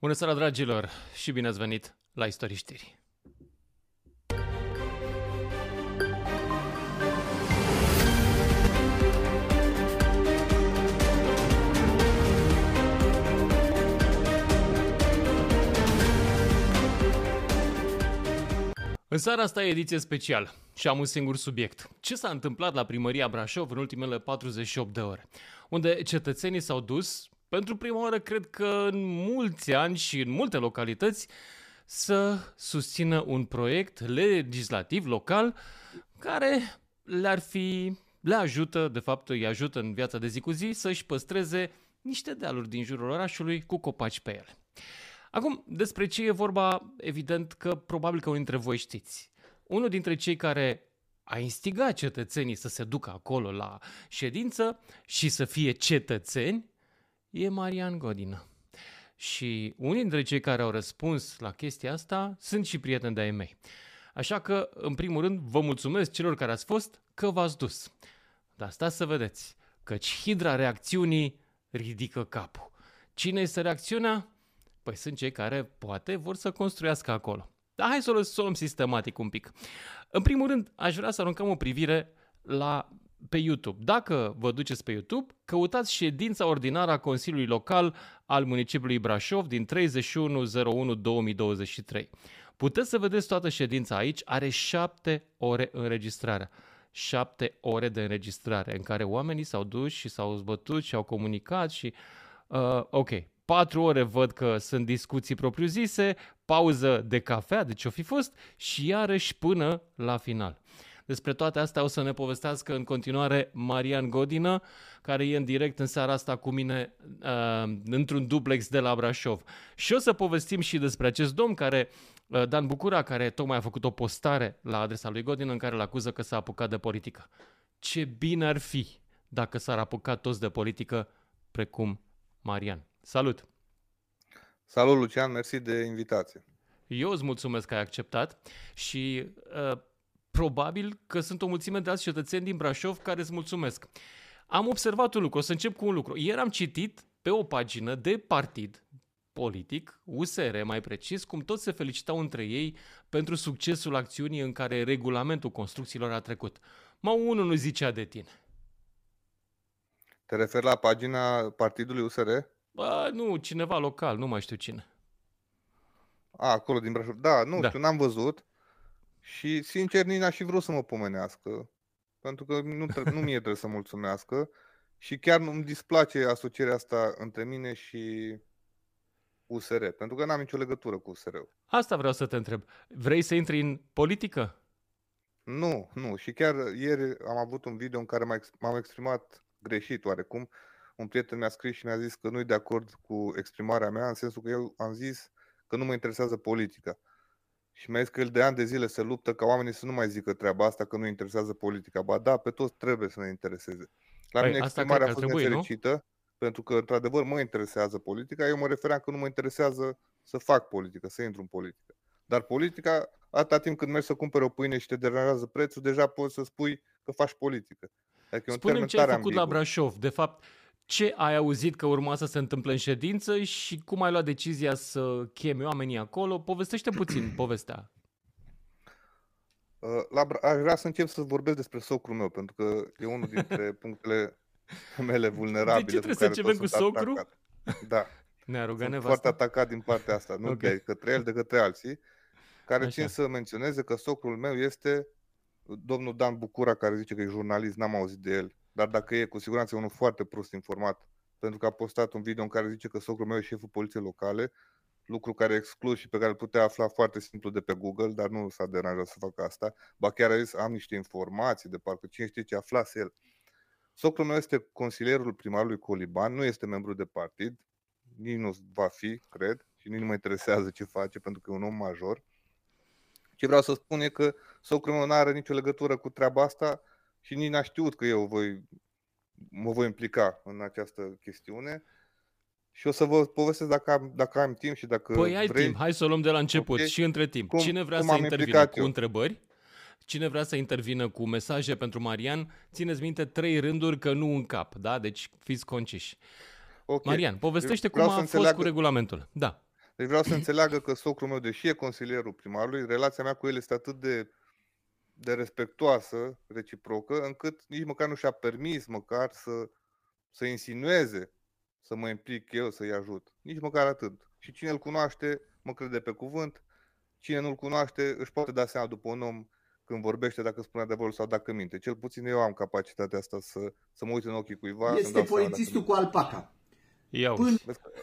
Bună seara, dragilor, și bine ați venit la Istorii Știri. În seara asta e ediție special și am un singur subiect. Ce s-a întâmplat la primăria Brașov în ultimele 48 de ore? Unde cetățenii s-au dus, pentru prima oară cred că în mulți ani și în multe localități, să susțină un proiect legislativ local care le-ar fi, le ajută, de fapt îi ajută în viața de zi cu zi să-și păstreze niște dealuri din jurul orașului cu copaci pe ele. Acum, despre ce e vorba, evident că probabil că unul dintre voi știți. Unul dintre cei care a instigat cetățenii să se ducă acolo la ședință și să fie cetățeni e Marian Godină. Și unii dintre cei care au răspuns la chestia asta sunt și prieteni de-ai mei. Așa că, în primul rând, vă mulțumesc celor care ați fost că v-ați dus. Dar stați să vedeți, căci hidra reacțiunii ridică capul. Cine este reacțiunea? Păi sunt cei care poate vor să construiască acolo. Dar hai să o luăm sistematic un pic. În primul rând, aș vrea să aruncăm o privire la pe YouTube. Dacă vă duceți pe YouTube, căutați ședința ordinară a Consiliului Local al municipiului Brașov din 31.01.2023. Puteți să vedeți toată ședința aici, are șapte ore înregistrarea. Șapte ore de înregistrare în care oamenii s-au dus și s-au zbătut și au comunicat și... Uh, ok, patru ore văd că sunt discuții propriu-zise, pauză de cafea, deci o fi fost, și iarăși până la final. Despre toate astea o să ne povestească în continuare Marian Godină, care e în direct în seara asta cu mine uh, într-un duplex de la Brașov. Și o să povestim și despre acest domn care, uh, Dan Bucura, care tocmai a făcut o postare la adresa lui Godină în care îl acuză că s-a apucat de politică. Ce bine ar fi dacă s-ar apuca toți de politică precum Marian. Salut! Salut, Lucian, mersi de invitație. Eu îți mulțumesc că ai acceptat și uh, probabil că sunt o mulțime de alți cetățeni din Brașov care îți mulțumesc. Am observat un lucru, o să încep cu un lucru. Ieri am citit pe o pagină de partid politic, USR mai precis, cum toți se felicitau între ei pentru succesul acțiunii în care regulamentul construcțiilor a trecut. Mă, unul nu zicea de tine. Te referi la pagina partidului USR? Bă, nu, cineva local, nu mai știu cine. A, acolo din Brașov. Da, nu da. știu, n-am văzut. Și, sincer, nici n-aș fi vrut să mă pomenească. Pentru că nu, tre- nu mie trebuie să mulțumească. Și chiar nu-mi displace asocierea asta între mine și USR. Pentru că n-am nicio legătură cu USR-ul. Asta vreau să te întreb. Vrei să intri în politică? Nu, nu. Și chiar ieri am avut un video în care m-am exprimat greșit oarecum. Un prieten mi-a scris și mi-a zis că nu e de acord cu exprimarea mea, în sensul că eu am zis că nu mă interesează politica. Și mi-a zis că el de ani de zile se luptă ca oamenii să nu mai zică treaba asta, că nu interesează politica. Ba da, pe toți trebuie să ne intereseze. La păi, mine exprimarea a fost trebui, nefericită, nu? pentru că într-adevăr mă interesează politica. Eu mă refeream că nu mă interesează să fac politică, să intru în politică. Dar politica, atâta timp când mergi să cumperi o pâine și te deranjează prețul, deja poți să spui că faci politică. Adică Spune-mi ce ai făcut ambigu. la Brașov. De fapt, ce ai auzit că urma să se întâmple în ședință și cum ai luat decizia să chemi oamenii acolo? Povestește puțin povestea. Uh, la, aș vrea să încep să vorbesc despre socrul meu, pentru că e unul dintre punctele mele vulnerabile. De ce trebuie să începem cu socru? Atacat. Da. Ne-a rugat Sunt nevasta? foarte atacat din partea asta, nu okay. de către el, de către alții, care Așa. țin să menționeze că socrul meu este domnul Dan Bucura, care zice că e jurnalist, n-am auzit de el dar dacă e, cu siguranță e unul foarte prost informat, pentru că a postat un video în care zice că socrul meu e șeful poliției locale, lucru care e exclus și pe care îl putea afla foarte simplu de pe Google, dar nu s-a deranjat să facă asta. Ba chiar a zis, am niște informații de parcă cine știe ce aflase el. Socrul meu este consilierul primarului Coliban, nu este membru de partid, nici nu va fi, cred, și nici nu mă interesează ce face, pentru că e un om major. Ce vreau să spun e că socrul meu nu are nicio legătură cu treaba asta, și nici n-a știut că eu voi, mă voi implica în această chestiune. Și o să vă povestesc dacă am, dacă am timp și dacă Păi ai vrei. timp, hai să o luăm de la început okay. și între timp. Cum, Cine vrea să intervină cu eu? întrebări? Cine vrea să intervină cu mesaje pentru Marian, țineți minte trei rânduri că nu în cap, da? Deci fiți conciși. Okay. Marian, povestește cum a fost înțeleagă... cu regulamentul. Da. Deci vreau să înțeleagă că socrul meu, deși e consilierul primarului, relația mea cu el este atât de, de respectoasă, reciprocă, încât nici măcar nu și-a permis măcar să, să insinueze să mă implic eu, să-i ajut. Nici măcar atât. Și cine îl cunoaște, mă crede pe cuvânt. Cine nu-l cunoaște, își poate da seama după un om când vorbește dacă spune adevărul sau dacă minte. Cel puțin eu am capacitatea asta să, să mă uit în ochii cuiva. Este polițistul cu alpaca. Iau. Până...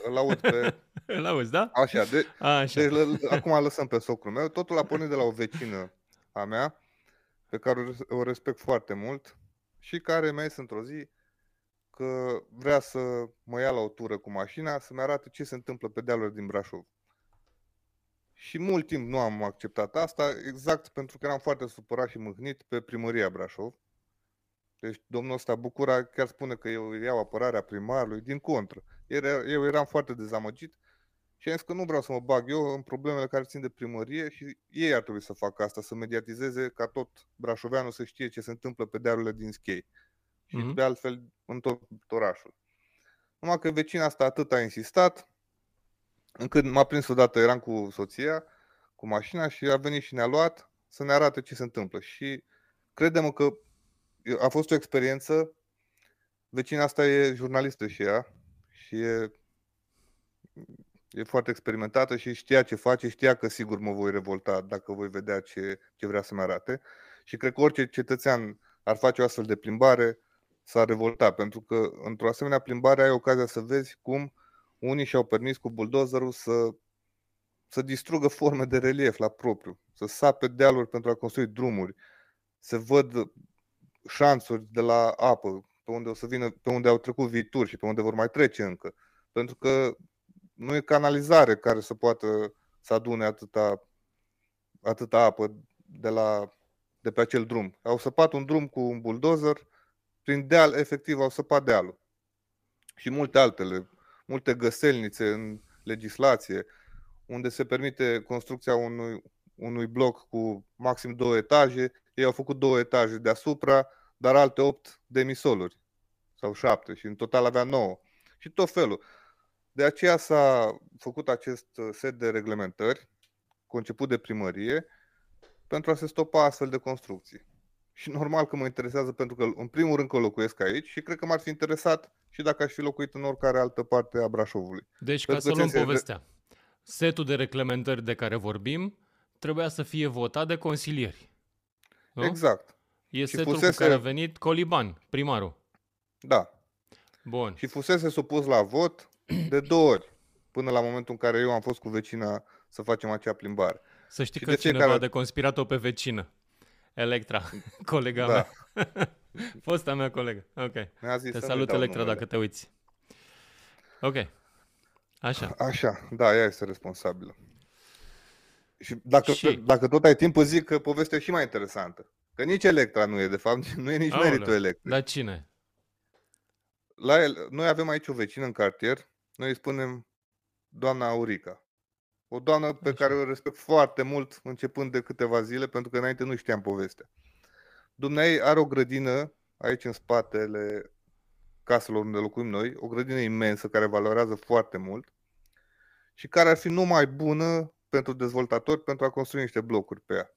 Îl aud pe... Îl auzi, da? Așa, de... Așa. deci l- acum lăsăm pe socrul meu. Totul a pornit de la o vecină a mea, pe care o respect foarte mult și care mi-a într-o zi că vrea să mă ia la o tură cu mașina, să-mi arate ce se întâmplă pe dealurile din Brașov. Și mult timp nu am acceptat asta, exact pentru că eram foarte supărat și mâhnit pe primăria Brașov. Deci domnul ăsta Bucura chiar spune că eu iau apărarea primarului, din contră. Eu eram foarte dezamăgit și am zis că nu vreau să mă bag eu în problemele care țin de primărie și ei ar trebui să facă asta, să mediatizeze ca tot brașoveanul să știe ce se întâmplă pe dealurile din Schei și mm-hmm. de altfel în tot orașul. Numai că vecina asta atât a insistat, încât m-a prins odată, eram cu soția, cu mașina și a venit și ne-a luat să ne arate ce se întâmplă. Și credem că a fost o experiență, vecina asta e jurnalistă și ea și e, e foarte experimentată și știa ce face, știa că sigur mă voi revolta dacă voi vedea ce, ce vrea să-mi arate. Și cred că orice cetățean ar face o astfel de plimbare, s-a revoltat, pentru că într-o asemenea plimbare ai ocazia să vezi cum unii și-au permis cu buldozerul să, să distrugă forme de relief la propriu, să sape dealuri pentru a construi drumuri, să văd șanțuri de la apă, pe unde o să vină, pe unde au trecut viituri și pe unde vor mai trece încă. Pentru că nu e canalizare care să poată să adune atâta, atâta apă de, la, de pe acel drum. Au săpat un drum cu un buldozer prin deal, efectiv, au săpat dealul. Și multe altele, multe găselnițe în legislație, unde se permite construcția unui, unui bloc cu maxim două etaje, ei au făcut două etaje deasupra, dar alte opt demisoluri sau șapte și în total avea nouă. Și tot felul. De aceea s-a făcut acest set de reglementări conceput de primărie pentru a se stopa astfel de construcții. Și normal că mă interesează pentru că, în primul rând, că locuiesc aici și cred că m-ar fi interesat și dacă aș fi locuit în oricare altă parte a Brașovului. Deci, ca să luăm povestea, setul de reglementări de care vorbim trebuia să fie votat de consilieri. Nu? Exact. E și setul fusese... cu care a venit Coliban, primarul. Da. Bun. Și fusese supus la vot de două ori, până la momentul în care eu am fost cu vecina să facem acea plimbare. Să știi și că cineva care... de conspirat-o pe vecină. Electra, colega da. mea. Fosta mea colegă. Ok. zis te salut, Electra, numele. dacă te uiți. Ok. Așa. Așa, da, ea este responsabilă. Și dacă, și... dacă tot ai timp, zic că povestea e și mai interesantă. Că nici Electra nu e, de fapt, nu e nici Aoleu. meritul Electra. La cine? La el, noi avem aici o vecină în cartier, noi îi spunem doamna Aurica. O doamnă pe Așa. care o respect foarte mult începând de câteva zile, pentru că înainte nu știam povestea. Dumnezeu are o grădină aici în spatele caselor unde locuim noi, o grădină imensă care valorează foarte mult și care ar fi numai bună pentru dezvoltatori pentru a construi niște blocuri pe ea.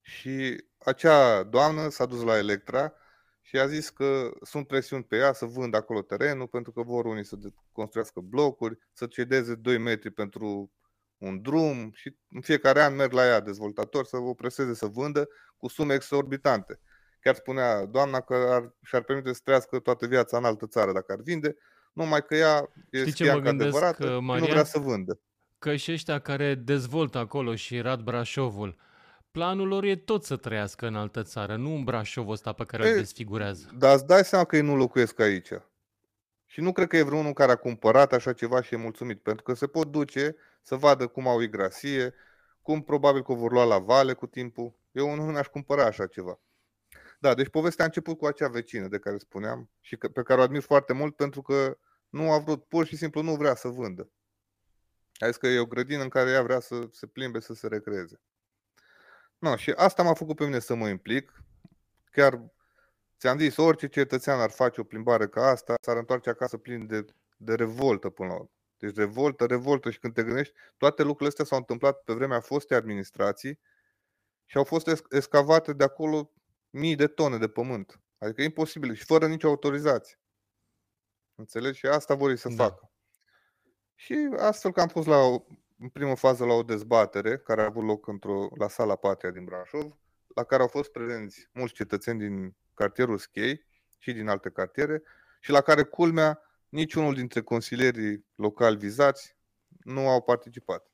Și acea doamnă s-a dus la Electra și a zis că sunt presiuni pe ea să vândă acolo terenul pentru că vor unii să construiască blocuri, să cedeze 2 metri pentru un drum și în fiecare an merg la ea dezvoltatori să o preseze să vândă cu sume exorbitante. Chiar spunea doamna că ar, și-ar permite să trăiască toată viața în altă țară dacă ar vinde, numai că ea e ce mă adevărată uh, Marian, nu vrea să vândă. Că și ăștia care dezvoltă acolo și Rad Brașovul, planul lor e tot să trăiască în altă țară, nu în Brașovul ăsta pe care îl desfigurează. Dar îți dai seama că ei nu locuiesc aici. Și nu cred că e vreunul care a cumpărat așa ceva și e mulțumit, pentru că se pot duce să vadă cum au igrasie, cum probabil că o vor lua la vale cu timpul. Eu nu mi-aș cumpăra așa ceva. Da, deci povestea a început cu acea vecină de care spuneam și pe care o admir foarte mult pentru că nu a vrut, pur și simplu nu vrea să vândă. A zis că e o grădină în care ea vrea să se plimbe, să se recreeze. No, și asta m-a făcut pe mine să mă implic. Chiar ți-am zis, orice cetățean ar face o plimbare ca asta, s-ar întoarce acasă plin de, de revoltă până la urmă. Deci revoltă, revoltă și când te gândești, toate lucrurile astea s-au întâmplat pe vremea fostei administrații și au fost escavate de acolo mii de tone de pământ. Adică e imposibil și fără nicio autorizație. Înțelegi? Și asta vor să da. facă. Și astfel că am fost la o, în primă fază la o dezbatere care a avut loc într-o, la sala Patria din Brașov, la care au fost prezenți mulți cetățeni din cartierul Schei și din alte cartiere și la care, culmea, niciunul dintre consilierii locali vizați nu au participat.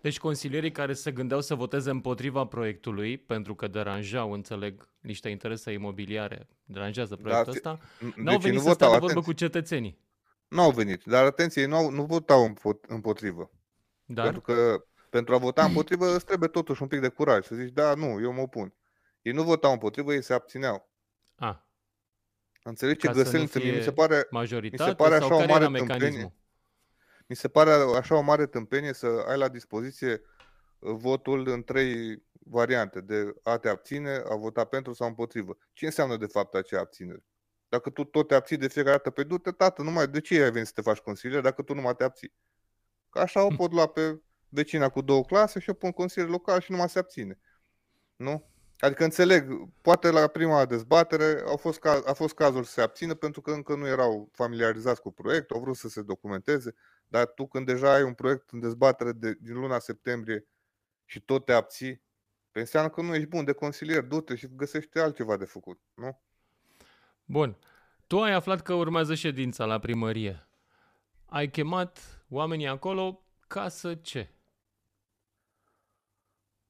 Deci consilierii care se gândeau să voteze împotriva proiectului, pentru că deranjau, înțeleg, niște interese imobiliare, deranjează da, proiectul da, ăsta, n-au deci venit nu să stea de vorbă cu cetățenii. Nu au venit, dar atenție, nu, nu votau împotrivă. Dar? Pentru că pentru a vota împotrivă îți trebuie totuși un pic de curaj, să zici, da, nu, eu mă opun. Ei nu votau împotrivă, ei se abțineau. A. Înțelegi ce găsește? Mi se pare, mi se pare așa o mare tâmpenie. Mi se pare așa o mare tâmpenie să ai la dispoziție uh, votul în trei variante, de a te abține, a vota pentru sau împotrivă. Ce înseamnă de fapt acea abținere? Dacă tu tot te abții de fiecare dată, pe du-te, tată, numai de ce ai venit să te faci consilier dacă tu nu mai te abții? Că așa o hm. pot lua pe vecina cu două clase și o pun consilier local și nu mai se abține. Nu? Adică înțeleg, poate la prima dezbatere a fost, caz, a fost cazul să se abțină pentru că încă nu erau familiarizați cu proiectul, au vrut să se documenteze, dar tu când deja ai un proiect în dezbatere de, din luna septembrie și tot te abții, pe înseamnă că nu ești bun de consilier, du-te și găsește altceva de făcut, nu? Bun. Tu ai aflat că urmează ședința la primărie. Ai chemat oamenii acolo ca să ce?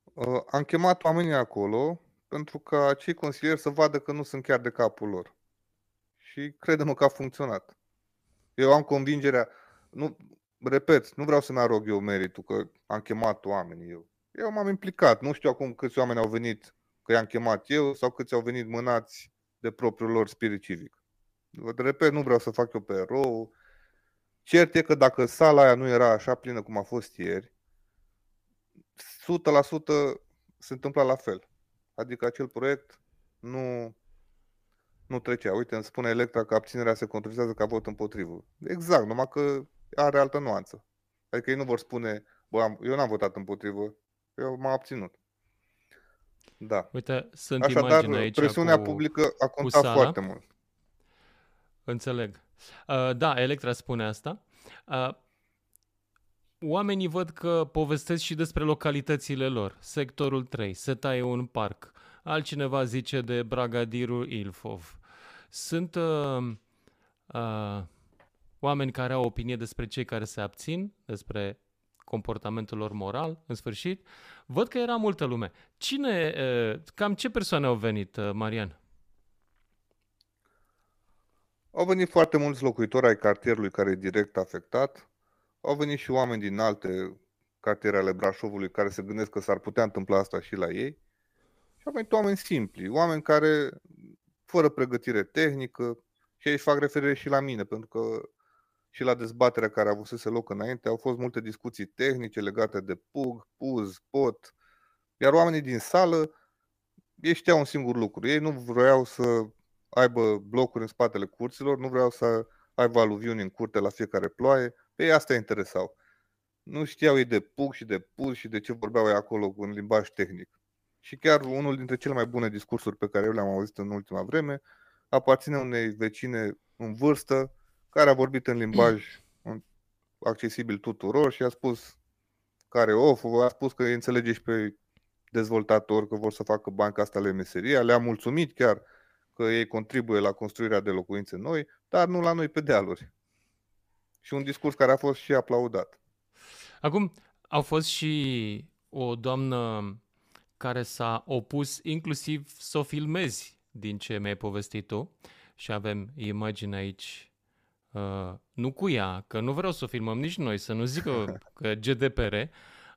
Uh, am chemat oamenii acolo pentru ca cei consilieri să vadă că nu sunt chiar de capul lor. Și credem că a funcționat. Eu am convingerea, nu, repet, nu vreau să-mi arog eu meritul că am chemat oamenii eu. Eu m-am implicat. Nu știu acum câți oameni au venit că i-am chemat eu sau câți au venit mânați de propriul lor spirit civic. Repet, nu vreau să fac eu pe erou. Cert e că dacă sala aia nu era așa plină cum a fost ieri, 100% se întâmpla la fel. Adică acel proiect nu, nu trecea. Uite, îmi spune Electra că abținerea se controlizează ca vot împotrivă. Exact, numai că are altă nuanță. Adică ei nu vor spune, bă, am, eu n-am votat împotrivă, eu m-am abținut. Da. Uite, sunt Așadar, imagini aici presiunea cu, publică a contat foarte mult. Înțeleg. Uh, da, Electra spune asta. Uh, oamenii văd că povestesc și despre localitățile lor. Sectorul 3, se taie un parc. Altcineva zice de Bragadirul Ilfov. Sunt uh, uh, oameni care au opinie despre cei care se abțin, despre comportamentul lor moral, în sfârșit. Văd că era multă lume. Cine, uh, cam ce persoane au venit, uh, Marian? Au venit foarte mulți locuitori ai cartierului care e direct afectat. Au venit și oameni din alte cartiere ale Brașovului care se gândesc că s-ar putea întâmpla asta și la ei. Și au venit oameni simpli, oameni care, fără pregătire tehnică, și aici fac referire și la mine, pentru că și la dezbaterea care a avut loc înainte au fost multe discuții tehnice legate de PUG, PUZ, POT, iar oamenii din sală ei știau un singur lucru. Ei nu vreau să aibă blocuri în spatele curților, nu vreau să aibă aluviuni în curte la fiecare ploaie, pe ei asta interesau. Nu știau ei de PUG și de PUZ și de ce vorbeau ei acolo în limbaj tehnic. Și chiar unul dintre cele mai bune discursuri pe care eu le-am auzit în ultima vreme aparține unei vecine în vârstă care a vorbit în limbaj accesibil tuturor și a spus care of, a spus că îi înțelege și pe dezvoltator că vor să facă bani ca asta le meseria, le-a mulțumit chiar că ei contribuie la construirea de locuințe noi, dar nu la noi pe dealuri. Și un discurs care a fost și aplaudat. Acum, au fost și o doamnă care s-a opus inclusiv să o filmezi din ce mi-ai povestit tu și avem imagini aici Uh, nu cu ea, că nu vreau să o filmăm nici noi, să nu zică că GDPR,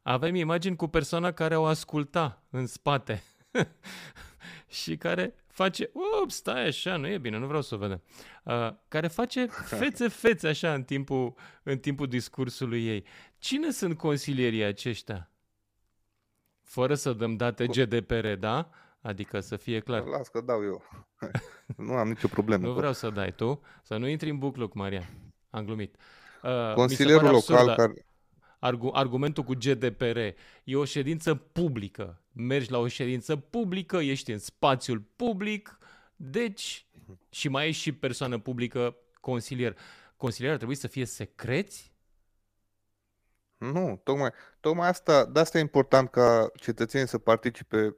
avem imagini cu persoana care o asculta în spate și care face, up, stai așa, nu e bine, nu vreau să o vedem, uh, care face fețe-fețe așa în timpul, în timpul discursului ei. Cine sunt consilierii aceștia? Fără să dăm date GDPR, da? Adică să fie clar. Las că dau eu. nu am nicio problemă. nu vreau să dai tu, să nu intri în bucluc, Maria. Am glumit. Uh, Consilierul local care... Argu- argumentul cu GDPR e o ședință publică. Mergi la o ședință publică, ești în spațiul public, deci și mai ești și persoană publică, consilier. Consilier ar trebui să fie secreți? Nu, tocmai, tocmai asta, de asta e important ca cetățenii să participe,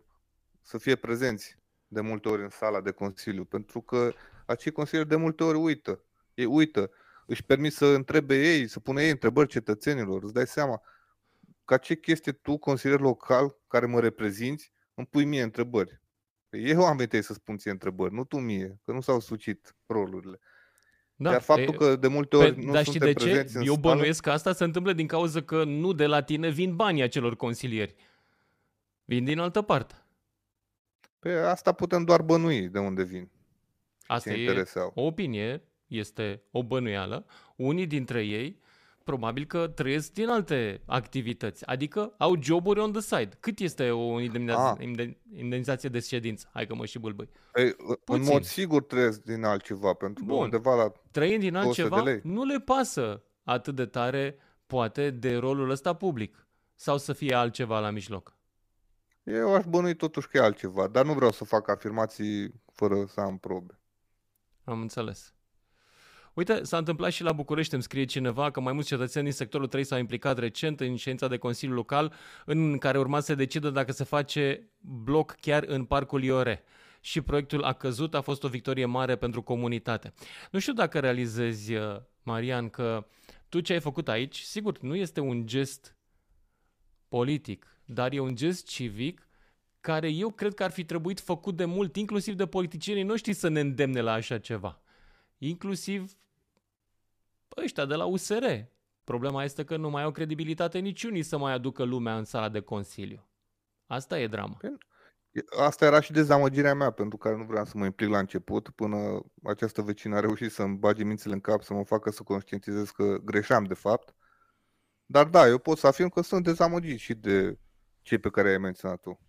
să fie prezenți de multe ori în sala de consiliu, pentru că acei consilieri de multe ori uită. Ei uită, își permit să întrebe ei, să pună ei întrebări cetățenilor, îți dai seama. Ca ce chestie tu, consilier local, care mă reprezinți, îmi pui mie întrebări. Păi eu am venit să spun ție întrebări, nu tu mie, că nu s-au sucit rolurile. Da, Iar faptul e, că de multe ori pe, nu dar suntem și de prezenți ce? Eu bănuiesc că asta se întâmplă din cauza că nu de la tine vin banii acelor consilieri. Vin din altă parte. Pe asta putem doar bănui de unde vin. Asta e o opinie, este o bănuială. Unii dintre ei probabil că trăiesc din alte activități, adică au joburi on the side. Cât este o indemnizație, ah. indemnizație de ședință? Hai că mă și bâlbâi. Păi, în mod sigur trăiesc din altceva, pentru că undeva la Trăind din altceva, nu le pasă atât de tare, poate, de rolul ăsta public. Sau să fie altceva la mijloc. Eu aș bănui totuși că e altceva, dar nu vreau să fac afirmații fără să am probe. Am înțeles. Uite, s-a întâmplat și la București, îmi scrie cineva că mai mulți cetățeni din sectorul 3 s-au implicat recent în ședința de Consiliu Local în care urma să decidă dacă se face bloc chiar în Parcul Iore și proiectul a căzut, a fost o victorie mare pentru comunitate. Nu știu dacă realizezi, uh, Marian, că tu ce ai făcut aici, sigur, nu este un gest politic, dar e un gest civic care eu cred că ar fi trebuit făcut de mult, inclusiv de politicienii noștri să ne îndemne la așa ceva. Inclusiv ăștia de la USR. Problema este că nu mai au credibilitate niciunii să mai aducă lumea în sala de consiliu. Asta e drama. Păi, asta era și dezamăgirea mea, pentru că nu vreau să mă implic la început, până această vecină a reușit să-mi bage mințile în cap, să mă facă să conștientizez că greșeam de fapt. Dar da, eu pot să afirm că sunt dezamăgit și de cei pe care ai menționat tu.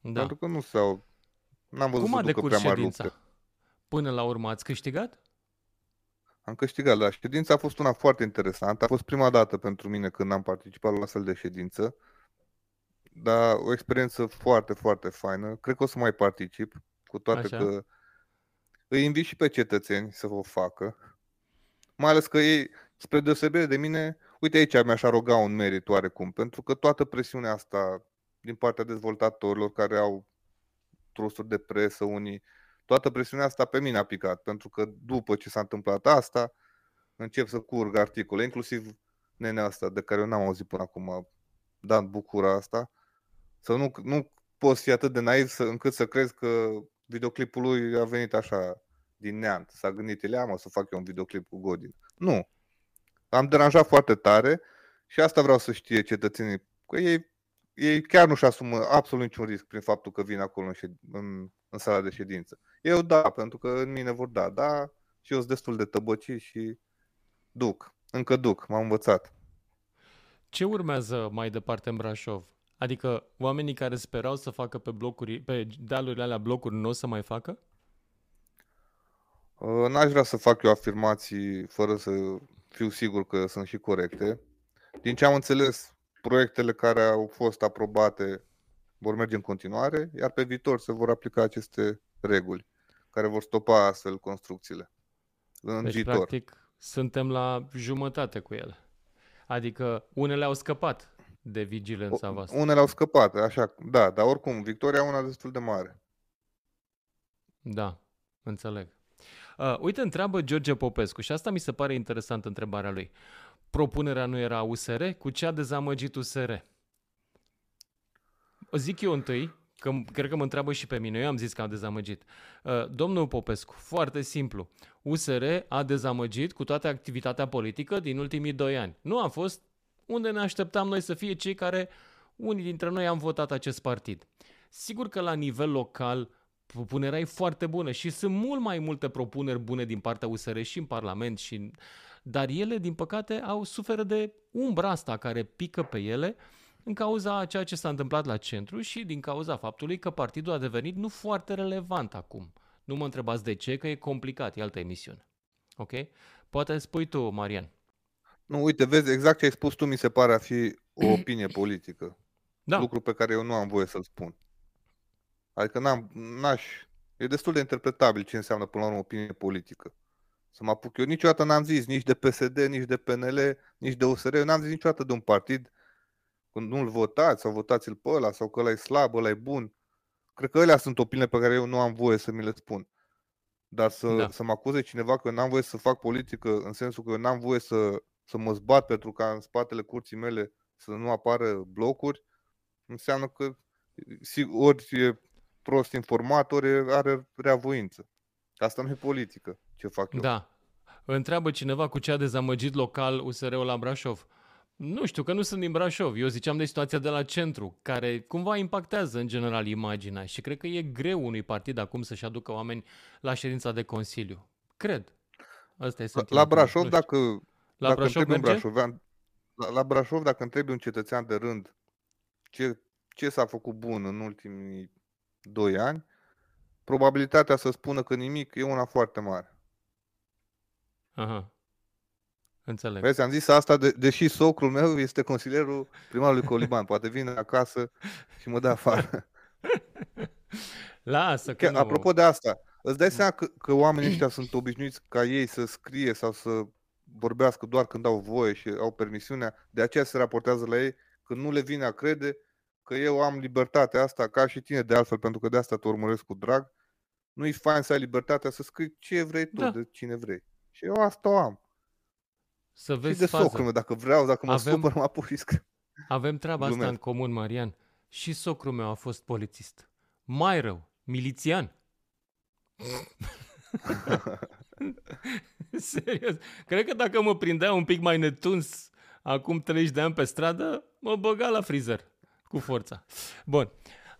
Da. Pentru că nu s-au... N-am văzut Cum să ducă prea mari lupte. Până la urmă ați câștigat? Am câștigat, da. Ședința a fost una foarte interesantă. A fost prima dată pentru mine când am participat la astfel de ședință. Dar o experiență foarte, foarte faină. Cred că o să mai particip, cu toate Așa. că îi invit și pe cetățeni să o facă. Mai ales că ei, spre deosebire de mine, uite aici mi-aș aroga un merit oarecum, pentru că toată presiunea asta din partea dezvoltatorilor care au trusturi de presă, unii toată presiunea asta pe mine a picat, pentru că după ce s-a întâmplat asta, încep să curg articole, inclusiv nenea asta de care eu n-am auzit până acum, Dan Bucura asta, să nu, nu poți fi atât de naiv să, încât să crezi că videoclipul lui a venit așa din neant. S-a gândit, el, mă, să fac eu un videoclip cu Godin. Nu. Am deranjat foarte tare și asta vreau să știe cetățenii, că ei, ei chiar nu-și asumă absolut niciun risc prin faptul că vin acolo în, în, în sala de ședință. Eu da, pentru că în mine vor da, da, și eu sunt destul de tăbăci și duc, încă duc, m-am învățat. Ce urmează mai departe în Brașov? Adică oamenii care sperau să facă pe blocuri, pe dealurile alea blocuri, nu o să mai facă? Uh, n-aș vrea să fac eu afirmații fără să fiu sigur că sunt și corecte. Din ce am înțeles, proiectele care au fost aprobate vor merge în continuare, iar pe viitor se vor aplica aceste reguli care vor stopa astfel construcțiile în deci, viitor. practic, suntem la jumătate cu ele. Adică unele au scăpat de vigilența voastră. Unele au scăpat, așa, da, dar oricum, victoria una destul de mare. Da, înțeleg. Uh, uite, întreabă George Popescu și asta mi se pare interesant întrebarea lui. Propunerea nu era USR? Cu ce a dezamăgit USR? O zic eu întâi, că cred că mă întreabă și pe mine, eu am zis că am dezamăgit. Uh, domnul Popescu, foarte simplu, USR a dezamăgit cu toată activitatea politică din ultimii doi ani. Nu a fost unde ne așteptam noi să fie cei care, unii dintre noi am votat acest partid. Sigur că la nivel local propunerea e foarte bună și sunt mult mai multe propuneri bune din partea USR și în Parlament, și... dar ele, din păcate, au suferă de umbra asta care pică pe ele în cauza a ceea ce s-a întâmplat la centru și din cauza faptului că partidul a devenit nu foarte relevant acum. Nu mă întrebați de ce, că e complicat, e altă emisiune. Ok? Poate spui tu, Marian. Nu, uite, vezi, exact ce ai spus tu mi se pare a fi o opinie politică. Da. Lucru pe care eu nu am voie să-l spun. Adică n-am, n-aș, e destul de interpretabil ce înseamnă până la urmă opinie politică. Să mă apuc eu. Niciodată n-am zis nici de PSD, nici de PNL, nici de USR. Eu n-am zis niciodată de un partid când nu-l votați sau votați-l pe ăla sau că ăla e slab, ăla e bun. Cred că alea sunt opiniile pe care eu nu am voie să mi le spun. Dar să, da. să mă acuze cineva că eu n-am voie să fac politică în sensul că eu n-am voie să, să mă zbat pentru ca în spatele curții mele să nu apară blocuri, înseamnă că ori e prost informat, ori are reavoință. Asta nu e politică, ce fac eu. Da. Întreabă cineva cu ce a dezamăgit local USR-ul la Brașov. Nu știu, că nu sunt din Brașov. Eu ziceam de situația de la centru, care cumva impactează în general imaginea și cred că e greu unui partid acum să-și aducă oameni la ședința de Consiliu. Cred. Asta e la, la Brașov, dacă, la dacă Brașov merge? Un brașovean, la, la Brașov, dacă întrebi un cetățean de rând ce, ce s-a făcut bun în ultimii doi ani, probabilitatea să spună că nimic e una foarte mare. Aha. Înțeleg. Vezi, am zis asta, de, deși socrul meu este consilierul primarului Coliban. Poate vine acasă și mă dă afară. Lasă că Chiar, nu... Apropo de asta, îți dai seama că, că oamenii ăștia sunt obișnuiți ca ei să scrie sau să vorbească doar când au voie și au permisiunea, de aceea se raportează la ei că nu le vine a crede că eu am libertatea asta, ca și tine de altfel, pentru că de asta te urmăresc cu drag. Nu-i fain să ai libertatea să scrii ce vrei tu, da. de cine vrei. Și eu asta o am. Să vezi și de fază. socrul meu, dacă vreau, dacă mă Avem- supăr, mă apuc și scriu. Avem treaba asta Glumesc. în comun, Marian. Și socrul meu a fost polițist. Mai rău, milițian. Serios. Cred că dacă mă prindea un pic mai netuns acum 30 de ani pe stradă, mă băga la freezer cu forța. Bun.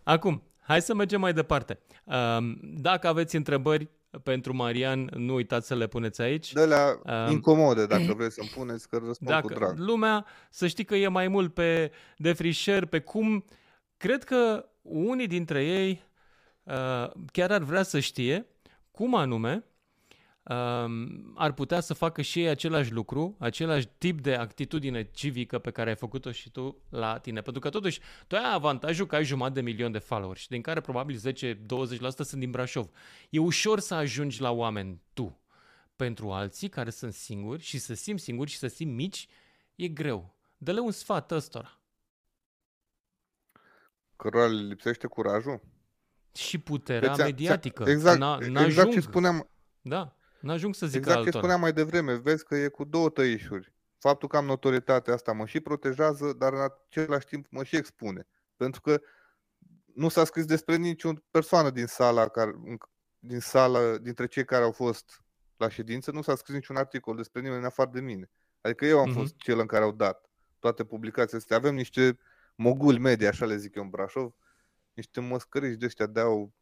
Acum, hai să mergem mai departe. Um, Dacă aveți întrebări pentru Marian, nu uitați să le puneți aici. De alea Um, incomode, dacă vreți să-mi puneți, că răspund cu Dacă drag. lumea, să știi că e mai mult pe defrișări, pe cum... Cred că unii dintre ei uh, chiar ar vrea să știe cum anume um, ar putea să facă și ei același lucru, același tip de actitudine civică pe care ai făcut-o și tu la tine. Pentru că totuși tu ai avantajul că ai jumătate de milion de followers, din care probabil 10-20% sunt din Brașov. E ușor să ajungi la oameni tu. Pentru alții care sunt singuri și să simt singuri și să simt mici, e greu. Dă-le un sfat ăstora. Cărora le lipsește curajul. Și puterea Ți-a- mediatică. ți-a- Exact, N-a- exact n-ajung. ce spuneam, Da, n-ajung să zic exact ce altora. spuneam mai devreme. Vezi că e cu două tăișuri. Faptul că am notorietatea asta mă și protejează, dar în același timp mă și expune. Pentru că nu s-a scris despre niciun persoană din sala, care, din sala, dintre cei care au fost la ședință, nu s-a scris niciun articol despre nimeni în afară de mine. Adică eu am Mhm. fost cel în care au dat toate publicațiile astea. Avem niște moguli media, așa le zic eu în Brașov, niște măscăriși de ăștia de-au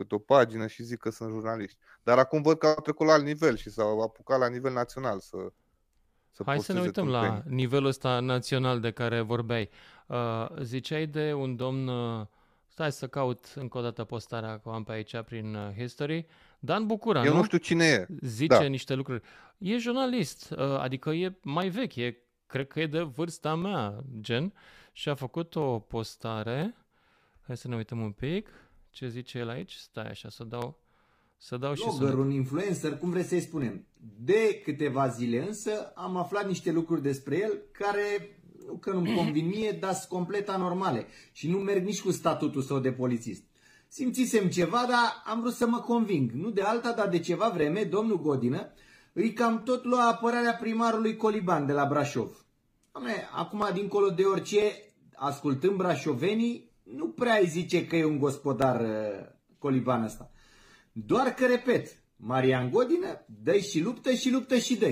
câte o pagină și zic că sunt jurnaliști. Dar acum văd că au trecut la alt nivel și s-au apucat la nivel național să, să Hai să ne posteze uităm la tâmpenii. nivelul ăsta național de care vorbeai. Uh, ziceai de un domn, uh, stai să caut încă o dată postarea că o am pe aici prin uh, history, Dan Bucura, Eu nu? nu știu cine e. Zice da. niște lucruri. E jurnalist, uh, adică e mai vechi, e, cred că e de vârsta mea, gen, și a făcut o postare. Hai să ne uităm un pic. Ce zice el aici? Stai așa, să dau, să dau și Blogger, să... un influencer, cum vreți să-i spunem. De câteva zile însă am aflat niște lucruri despre el care, nu că nu-mi convin mie, dar sunt complet anormale și nu merg nici cu statutul său de polițist. Simțisem ceva, dar am vrut să mă conving. Nu de alta, dar de ceva vreme, domnul Godină îi cam tot lua apărarea primarului Coliban de la Brașov. Doamne, acum, dincolo de orice, ascultând brașovenii, nu prea îi zice că e un gospodar uh, Coliban ăsta. Doar că, repet, Marian Godină dă și luptă și luptă și dă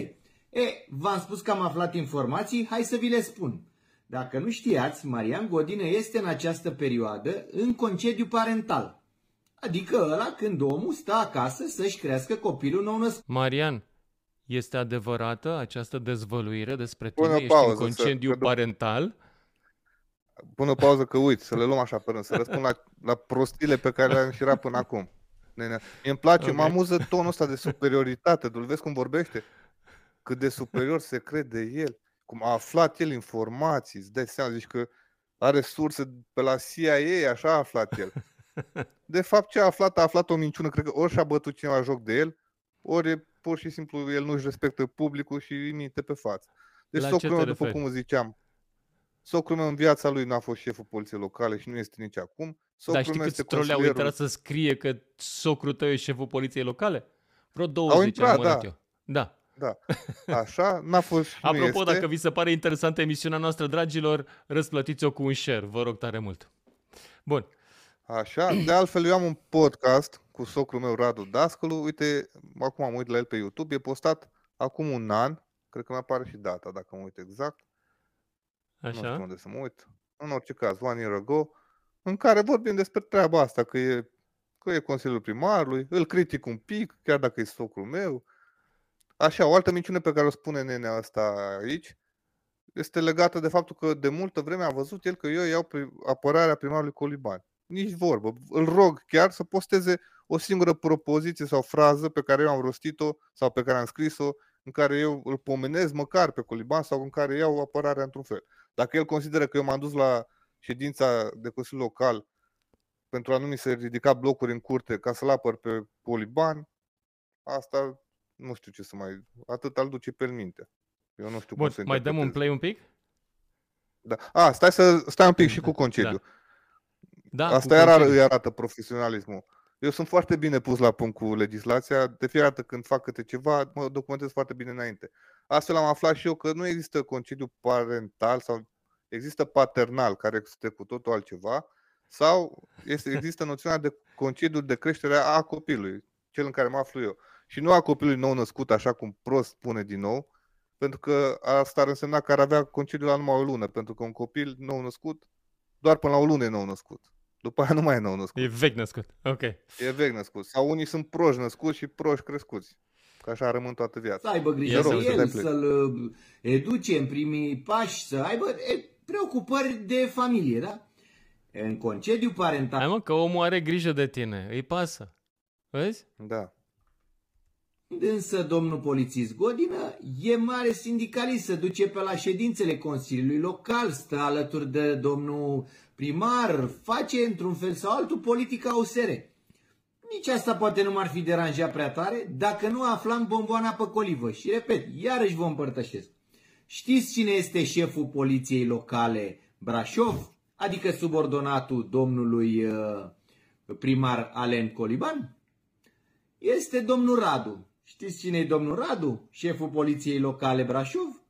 E, v-am spus că am aflat informații, hai să vi le spun. Dacă nu știați, Marian Godină este în această perioadă în concediu parental. Adică ăla când omul stă acasă să-și crească copilul nou născut. Marian, este adevărată această dezvăluire despre tine? Pune Ești pauză, în să- concediu că după- parental? Pune o pauză că uite, să le luăm așa pe rând, să răspund la, la prostile pe care le-am înșirat până acum. Nene, mie îmi place, Ok. mă amuză tonul ăsta de superioritate, tu vezi cum vorbește? Cât de superior se crede el. cum a aflat el informații, îți dai seama, zici că are surse pe la CIA, așa a aflat el. De fapt, ce a aflat? A aflat o minciună, cred că ori și-a bătut cineva joc de el, ori e pur și simplu el nu-și respectă publicul și îi minte pe față. Deci La socrul ce te meu, după referi? cum ziceam, socrul meu în viața lui n-a fost șeful poliției locale și nu este nici acum. Dar Socrul știi meu câți este troli au consilierul- intrat să scrie că socrul tău e șeful poliției locale? Vreo 20 intrat, am numărat da. eu. Da. Da, așa, n-a fost și nu Apropo, este. dacă vi se pare interesantă emisiunea noastră, dragilor, răsplătiți-o cu un share. Vă rog tare mult. Bun. Așa, de altfel eu am un podcast cu socrul meu Radu Dascălu, uite, acum am uit la el pe YouTube, e postat acum un an, cred că mi apare și data dacă mă uit exact, nu știu Așa? unde să mă uit, în orice caz, one year ago, în care vorbim despre treaba asta, că e, că e Consiliul Primarului, îl critic un pic, chiar dacă e socrul meu. Așa, o altă minciună pe care o spune nenea asta aici, este legată de faptul că de multă vreme a văzut el că eu iau pri- apărarea primarului Coliban. Nici vorbă. Îl rog chiar să posteze o singură propoziție sau frază pe care eu am rostit-o sau pe care am scris-o, în care eu îl pomenez măcar pe Coliban sau în care iau apărarea într-un fel. Dacă el consideră că eu m-am dus la ședința de Consiliu Local pentru a nu mi se ridica blocuri în curte ca să-l apăr pe Coliban, asta nu știu ce să mai... Atât al duce pe el minte. Eu nu știu Bun, cum să mai dăm un interpretez. play un pic? Da. A, stai, să, stai un pic și Da, cu concediu. Da, Asta cu iar concediu. îi arată profesionalismul. Eu sunt foarte bine pus la punct cu legislația. De fiecare dată când fac câte ceva, mă documentez foarte bine înainte. Astfel am aflat și eu că nu există concediu parental sau există paternal, care este cu totul altceva, sau este, există noțiunea de concediu de creștere a copilului, cel în care mă aflu eu. Și nu a copilului nou născut, așa cum prost spune din nou, pentru că asta ar însemna că ar avea concediu la numai o lună, pentru că un copil nou născut, doar până la o lună e nou născut. După aia nu mai e nou născut. E vechi născut. Ok. E vechi născut. Sau unii sunt proști născuți și proști crescuți. Că așa rămân toată Să viața. aibă grijă Ia de să uite, el, dai play. să-l uh, educe în primii pași, să aibă e, preocupări de familie, da? În concediu parental, Hai mă, că omul are grijă de tine. Îi pasă. Vezi? Da. Însă domnul polițist Godină e mare sindicalist, se duce pe la ședințele Consiliului Local, stă alături de domnul primar, face într-un fel sau altul politica USR. Nici asta poate nu m-ar fi deranjat prea tare dacă nu aflam bomboana pe colivă. Și repet, iarăși vă împărtășesc. Știți cine este șeful poliției locale Brașov? Adică subordonatul domnului uh, primar Alen Coliban? Este domnul Radu. Știți cine e domnul Radu? Șeful poliției locale Brașov?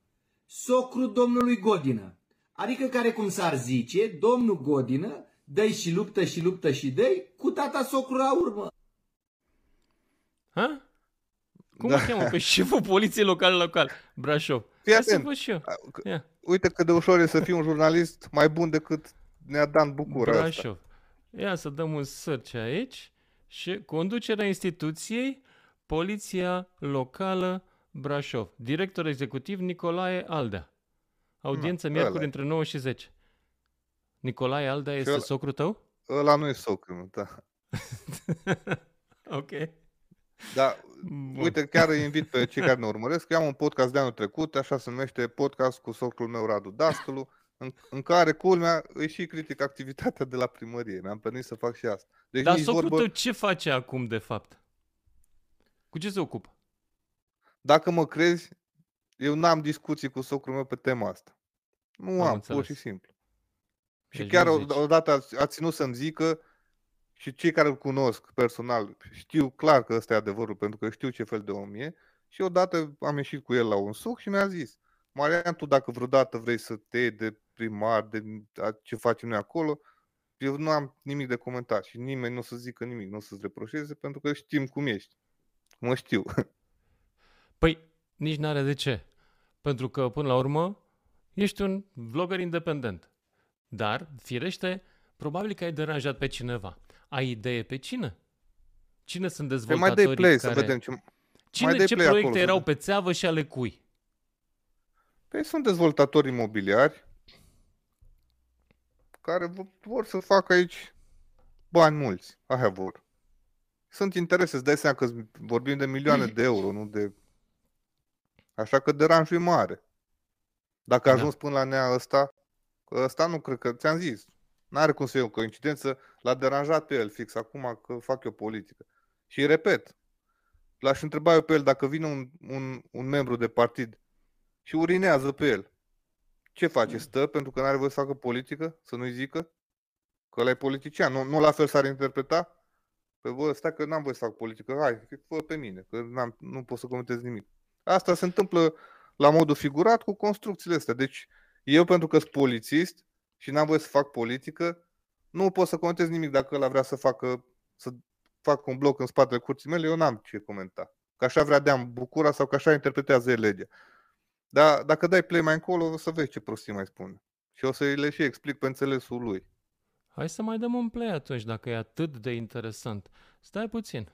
Socru domnului Godină. Adică care cum s-ar zice, domnul Godină dă și luptă și luptă și dă cu tata socru la urmă. Ha? Cum Da. da. cheamă? Pe șeful poliției locale local. Brașov. Fii Hai să atent. văd și eu. A, că- Ia. Uite cât de ușor e să fii un jurnalist mai bun decât ne-a Dan Bucura asta. Brașov. Ia să dăm un search aici și conducerea instituției Poliția Locală Brașov. Director executiv Nicolae Aldea. Audiență Na, miercuri ăla e. între 9 și 10. Nicolae Aldea este ăla- socru tău? Ăla nu e socru, meu, da. ok. Dar Bun. uite, chiar îi invit pe cei care ne urmăresc. Eu am un podcast de anul trecut, așa se numește podcast cu socrul meu Radu Dascălu, în, în care, culmea, îi și critic activitatea de la primărie. Mi-am permis să fac și asta. Deci Dar nici socrul vorbă, tău ce face acum, de fapt? Cu ce se ocupă? dacă mă crezi, eu n-am discuții cu socrul meu pe tema asta. Nu Am am, înțeles. pur și simplu. Și Deci chiar nu o- zici. odată a, a ținut să-mi zică și cei care îl cunosc personal știu clar că ăsta e adevărul pentru că știu ce fel de om e și odată am ieșit cu el la un suc și mi-a zis Marian, tu dacă vreodată vrei să te iei de primar, de a- ce facem noi acolo, eu nu am nimic de comentat și nimeni nu o să zică nimic, nu o să-ți reproșeze pentru că știm cum ești. Mă știu. Păi, nici n-are de ce. Pentru că, până la urmă, ești un vlogger independent. Dar, firește, probabil că ai deranjat pe cineva. Ai idee pe cine? Cine sunt Păi dezvoltatorii mai dai play care... să vedem ce... Cine, mai dai ce play proiecte acolo să erau vedem. pe țeavă și ale cui? Păi sunt dezvoltatori imobiliari care v- vor să facă aici bani mulți. Aia vor. Sunt interese, îți dai seama că vorbim de milioane de euro, nu de... Așa că deranjul e mare. Dacă a da. ajuns da. până la nea ăsta, ăsta nu cred că, ți-am zis, n-are cum să fie o coincidență, l-a deranjat pe el fix acum că fac eu politică. Și repet, l-aș întreba eu pe el dacă vine un, un, un membru de partid și urinează pe el. Ce face? Stă pentru că n-are voie să facă politică? Să nu-i zică? Că ăla e politician. Nu, nu la fel s-ar interpreta? Pe voi stai că n-am voie să fac politică. Hai, fă pe mine, că n-am, nu pot să comentez nimic. Asta se întâmplă la modul figurat cu construcțiile astea. Deci eu pentru că sunt polițist și n-am voie să fac politică, nu pot să comentez nimic dacă ăla vrea să facă, să fac un bloc în spatele curții mele, eu n-am ce comenta. Că așa vrea Deam Bucura sau că așa interpretează el legea. Dar dacă dai play mai încolo, o să vezi ce prostii mai spune. Și o să le și explic pe înțelesul lui. Hai să mai dăm un play atunci, dacă e atât de interesant. Stai puțin.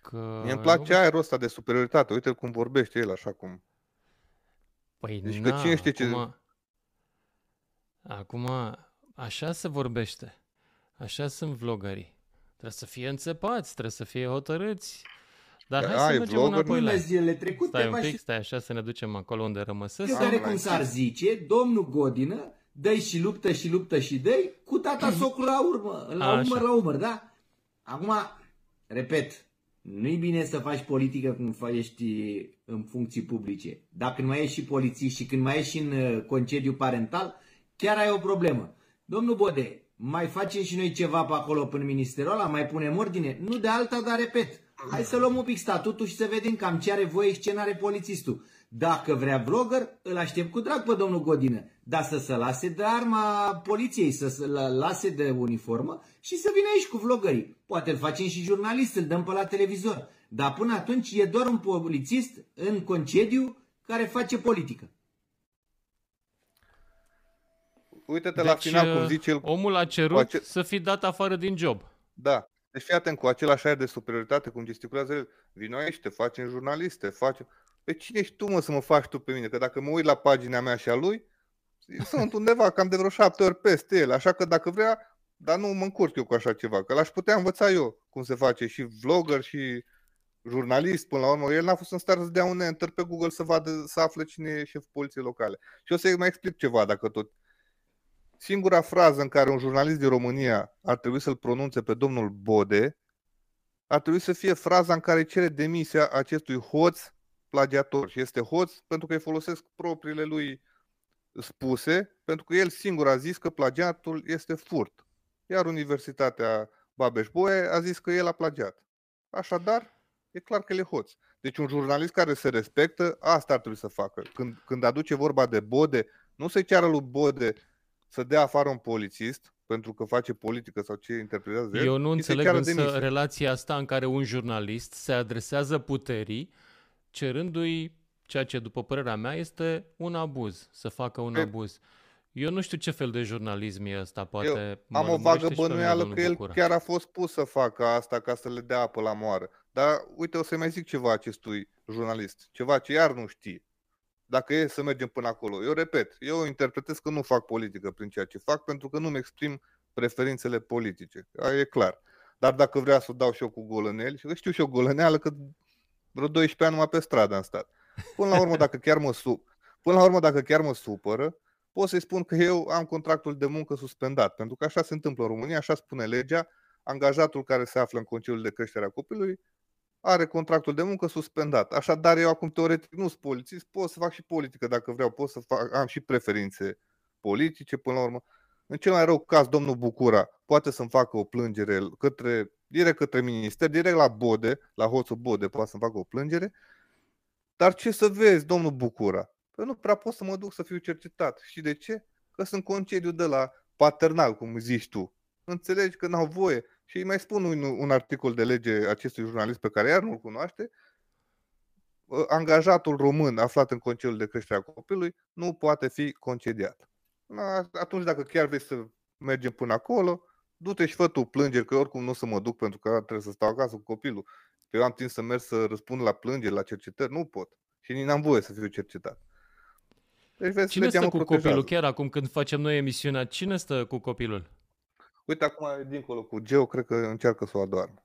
Că Mie îmi place nu... aerul ăsta de superioritate. Uite cum vorbește el așa cum... Păi deci na, că cine știe acum... ce... Acum, așa se vorbește. Așa sunt vlogării. Trebuie să fie înțepați, trebuie să fie hotărâți. Dar hai Ai, să mergem înapoi la... zilele trecute. Stai un pic, stai așa să ne ducem acolo unde rămăsesc. Eu care cum s-ar zice, domnul Godină dă și luptă și luptă și dă cu tata socru la urmă, la așa. umăr la umăr, da? Acum, repet, nu-i bine să faci politică când ești în funcții publice. Dacă când mai ești și polițist și când mai ești în uh, concediu parental, chiar ai o problemă. Domnul Bode, mai facem și noi ceva pe acolo până ministerul ăla, mai punem ordine? Nu de alta, dar repet, hai să luăm un pic statutul și să vedem cam ce are voie și ce n-are polițistul. Dacă vrea vlogger, îl aștept cu drag pe domnul Godină, dar să se lase de arma poliției, să se lase de uniformă și să vină aici cu vlogării. Poate îl facem și jurnalist, îl dăm pe la televizor. Dar până atunci e doar un polițist în concediu care face politică. Uite-te deci, la final cum zice el. Omul a cerut ace... să fi dat afară din job. Da. Deci fii atent cu același aer de superioritate cum gesticulează el. Vino aici, te facem jurnaliste, facem... Pe cine ești tu, mă, să mă faci tu pe mine? Că dacă mă uit la pagina mea și a lui, sunt undeva cam de vreo șapte ori peste el. Așa că dacă vrea, dar nu mă încurc eu cu așa ceva. Că l-aș putea învăța eu cum se face și vlogger și jurnalist până la urmă. El n-a fost în stare să dea un enter pe Google să vadă, să afle cine e șef poliției locale. Și o să-i mai explic ceva dacă tot. Singura frază în care un jurnalist din România ar trebui să-l pronunțe pe domnul Bode ar trebui să fie fraza în care cere demisia acestui hoț plagiator și este hoț pentru că îi folosesc propriile lui spuse, pentru că el singur a zis că plagiatul este furt. Iar Universitatea Babeș-Bolyai a zis că el a plagiat. Așadar, e clar că el e hoț. Deci un jurnalist care se respectă, asta ar trebui să facă. Când, când aduce vorba de Bode, nu se ceară lui Bode să dea afară un polițist pentru că face politică sau ce interpretează Eu nu înțeleg însă demisie. relația asta în care un jurnalist se adresează puterii cerându-i ceea ce, după părerea mea, este un abuz, să facă un e... abuz. Eu nu știu ce fel de jurnalism e ăsta, poate Eu am o vagă bănuială că el Bucura. chiar a fost pus să facă asta ca să le dea apă la moară. Dar uite, o să mai zic ceva acestui jurnalist, ceva ce iar nu știe. Dacă e să mergem până acolo. Eu repet, eu interpretez că nu fac politică prin ceea ce fac pentru că nu-mi exprim preferințele politice. E clar. Dar dacă vrea să o dau și eu cu golăneli, și știu și o golăneală că vreo 12 ani numai pe stradă am stat. Până la urmă, dacă chiar mă, su- până la urmă, dacă chiar mă supără, pot să-i spun că eu am contractul de muncă suspendat. Pentru că așa se întâmplă în România, așa spune legea. Angajatul care se află în concediul de creștere a copilului are contractul de muncă suspendat. Așadar, eu acum teoretic nu sunt polițist, pot să fac și politică dacă vreau, pot să fac, am și preferințe politice până la urmă. În cel mai rău caz, domnul Bucura poate să-mi facă o plângere către, direct către minister, direct la Bode, la hoțul Bode, poate să-mi facă o plângere. Dar ce să vezi, domnul Bucura? Că nu prea pot să mă duc să fiu cercetat. Și de ce? Că sunt concediu de la paternal, cum zici tu. Înțelegi că n-au voie. Și îi mai spun un, un articol de lege acestui jurnalist pe care iar nu-l cunoaște. Angajatul român aflat în concediul de creștere a copilului nu poate fi concediat. Atunci dacă chiar vrei să mergem până acolo, du-te și fă tu plângeri, că oricum nu o să mă duc pentru că trebuie să stau acasă cu copilul. Că eu am timp să merg să răspund la plângeri, la cercetări, nu pot. Și nici n-am voie să fiu cercetat. Deci, vezi, cine stă cu copilul? Chiar acum când facem noi emisiunea, cine stă cu copilul? Uite, acum dincolo cu Geo, cred că încearcă să o adoarmă.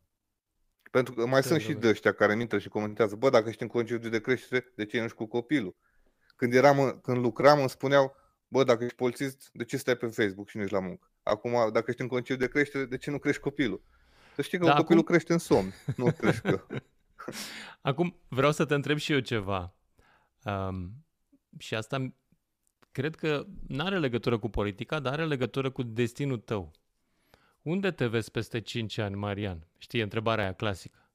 Pentru că mai sunt și de ăștia care intră și comentează, bă, dacă ești în concediu de creștere, de ce nu ești cu copilul? când, eram, când lucram îmi spuneau, bă, dacă ești polițist, de ce stai pe Facebook și nu ești la muncă? Acum, dacă ești în concediu de creștere, de ce nu crești copilul? Să știi că da, copilul acum... crește în somn, nu crește. acum vreau să te întreb și eu ceva. Um, și asta cred că nu are legătură cu politica, dar are legătură cu destinul tău. Unde te vezi peste 5 ani, Marian? Știi, întrebarea aia clasică.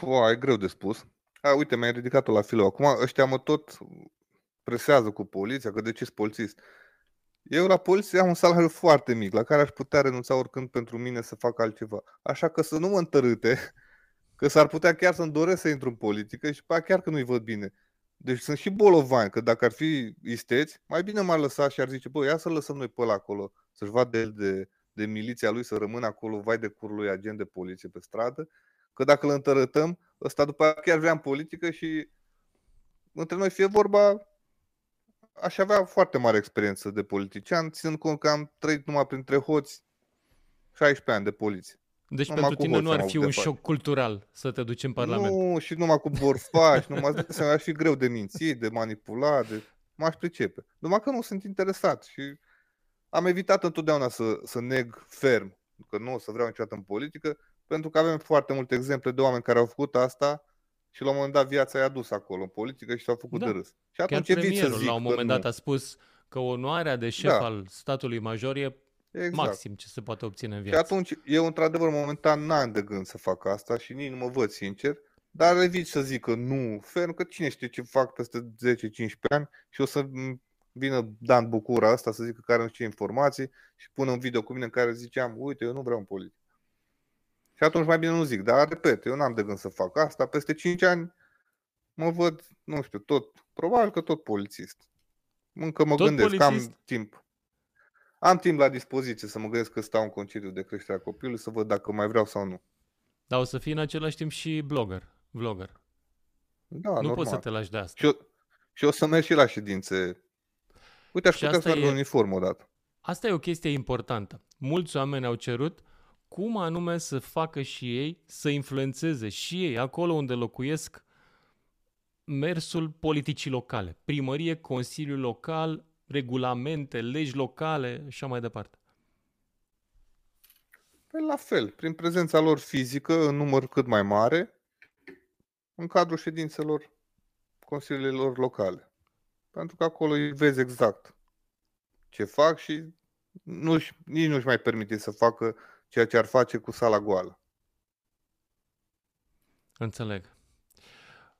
Pua, e greu de spus. A, uite, mi-ai ridicat-o la filou. Acum ăștia mă tot presează cu poliția, că de ce sunt polițist. Eu la poliție am un salariu foarte mic, la care aș putea renunța oricând pentru mine să fac altceva. Așa că să nu mă întărâte, că s-ar putea chiar să-mi doresc să intru în politică și pe chiar că nu-i văd bine. Deci sunt și bolovani, că dacă ar fi isteți, mai bine m-ar lăsa și ar zice, bă, ia să lăsăm noi pe ăla acolo, să-și vadă el de, de miliția lui, să rămână acolo, vai de curul lui agent de poliție pe stradă, că dacă îl întărătăm, ăsta după aceea chiar vrea în politică și între noi fie vorba, aș avea foarte mare experiență de politician, ținând cont că am trăit numai printre hoți 16 ani de poliție. Deci numai pentru tine nu ar fi un șoc cultural să te duci în Parlament. Nu, și numai cu borfași, numai să ar fi greu de mințit, de manipulat, de... m-aș pricepe. Numai că nu sunt interesat și am evitat întotdeauna să, să neg ferm că nu o să vreau niciodată în politică, pentru că avem foarte multe exemple de oameni care au făcut asta și la un moment dat viața i-a dus acolo în politică și s-au făcut da. de râs. Și atunci Chiar premierul să zic la un moment dat nu. a spus că onoarea de șef da. al statului major e exact. maxim ce se poate obține în viață. Și atunci eu într-adevăr momentan n-am de gând să fac asta și nici nu mă văd sincer, dar evit să zic că nu ferm, că cine știe ce fac peste 10-15 ani și o să vină Dan Bucura asta să zică că are nu știu informații și pune un video cu mine în care ziceam, uite, eu nu vreau în politică. Și atunci mai bine nu zic, dar repet, eu n-am de gând să fac asta. Peste 5 ani mă văd, nu știu, tot, probabil că tot polițist. Încă mă tot gândesc polițist? că am timp. Am timp la dispoziție să mă gândesc că stau în concediu de creșterea copilului, să văd dacă mai vreau sau nu. Dar o să fii în același timp și blogger, vlogger. Da, nu normal. poți să te lași de asta. Și, o, și o să merg și la ședințe. Uite, aș și putea să e... uniform odată. Asta e o chestie importantă. Mulți oameni au cerut cum anume să facă și ei, să influențeze și ei, acolo unde locuiesc, mersul politicii locale. Primărie, Consiliu Local, regulamente, legi locale și așa mai departe. Păi la fel, prin prezența lor fizică, în număr cât mai mare, în cadrul ședințelor consiliilor locale. Pentru că acolo îi vezi exact ce fac și nu-și, nici nu-și mai permite să facă ceea ce ar face cu sala goală. Înțeleg.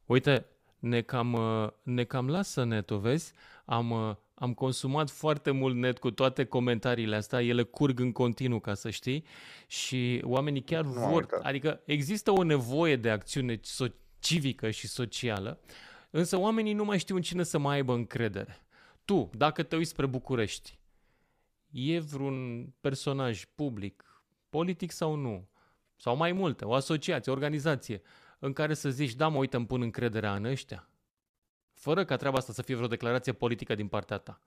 Uite, ne cam, ne cam lasă netul, vezi? Am, am consumat foarte mult net cu toate comentariile astea, ele curg în continuu, ca să știi, și oamenii chiar nu vor, adică există o nevoie de acțiune civică și socială, însă oamenii nu mai știu în cine să mai aibă încredere. Tu, dacă te uiți spre București, e vreun personaj public politic sau nu, sau mai multe, o asociație, o organizație, în care să zici, da, mă, uite, îmi pun încrederea în ăștia, fără ca treaba asta să fie vreo declarație politică din partea ta.